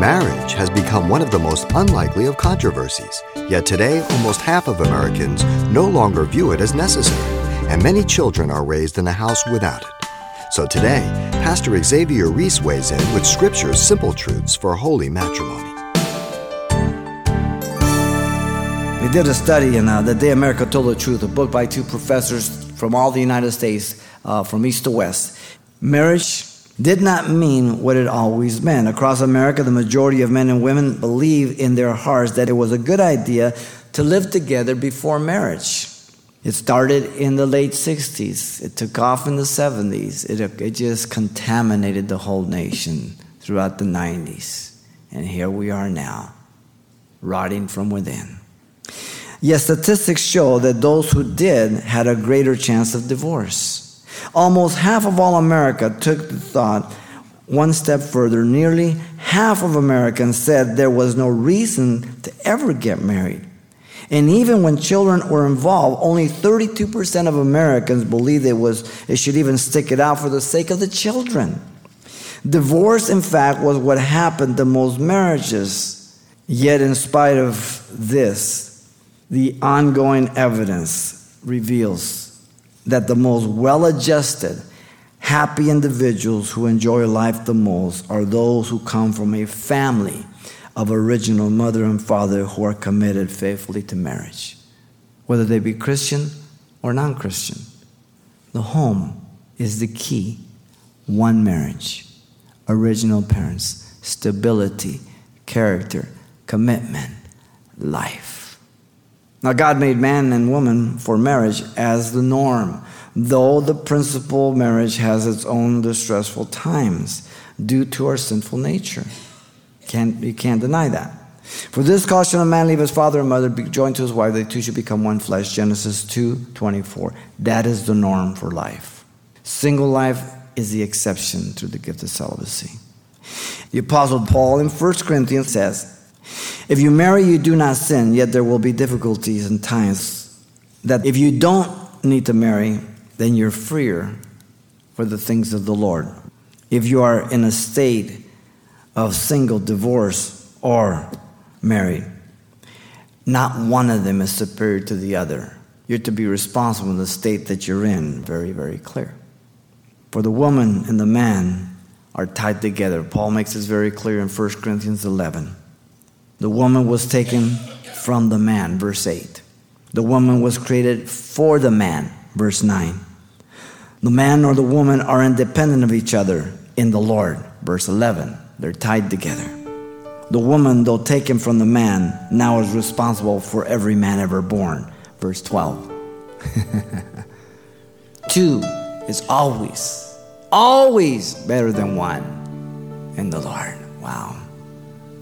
Marriage has become one of the most unlikely of controversies, yet today almost half of Americans no longer view it as necessary, and many children are raised in a house without it. So today, Pastor Xavier Reese weighs in with Scripture's simple truths for holy matrimony. They did a study in uh, The Day America Told the Truth, a book by two professors from all the United States, uh, from east to west. Marriage did not mean what it always meant. Across America, the majority of men and women believe in their hearts that it was a good idea to live together before marriage. It started in the late 60s. It took off in the 70s. It, it just contaminated the whole nation throughout the 90s. And here we are now, rotting from within. Yet statistics show that those who did had a greater chance of divorce. Almost half of all America took the thought one step further. Nearly half of Americans said there was no reason to ever get married. And even when children were involved, only 32% of Americans believed it was it should even stick it out for the sake of the children. Divorce, in fact, was what happened to most marriages. Yet, in spite of this, the ongoing evidence reveals that the most well adjusted, happy individuals who enjoy life the most are those who come from a family of original mother and father who are committed faithfully to marriage, whether they be Christian or non Christian. The home is the key. One marriage, original parents, stability, character, commitment, life. Now, God made man and woman for marriage as the norm, though the principal marriage has its own distressful times due to our sinful nature. Can't, you can't deny that. For this cause shall a man leave his father and mother, be joined to his wife, they two should become one flesh. Genesis 2 24. That is the norm for life. Single life is the exception to the gift of celibacy. The Apostle Paul in 1 Corinthians says, if you marry, you do not sin, yet there will be difficulties and times that if you don't need to marry, then you're freer for the things of the Lord. If you are in a state of single, divorce, or married, not one of them is superior to the other. You're to be responsible in the state that you're in. Very, very clear. For the woman and the man are tied together. Paul makes this very clear in 1 Corinthians 11. The woman was taken from the man, verse 8. The woman was created for the man, verse 9. The man or the woman are independent of each other in the Lord, verse 11. They're tied together. The woman, though taken from the man, now is responsible for every man ever born, verse 12. Two is always, always better than one in the Lord. Wow.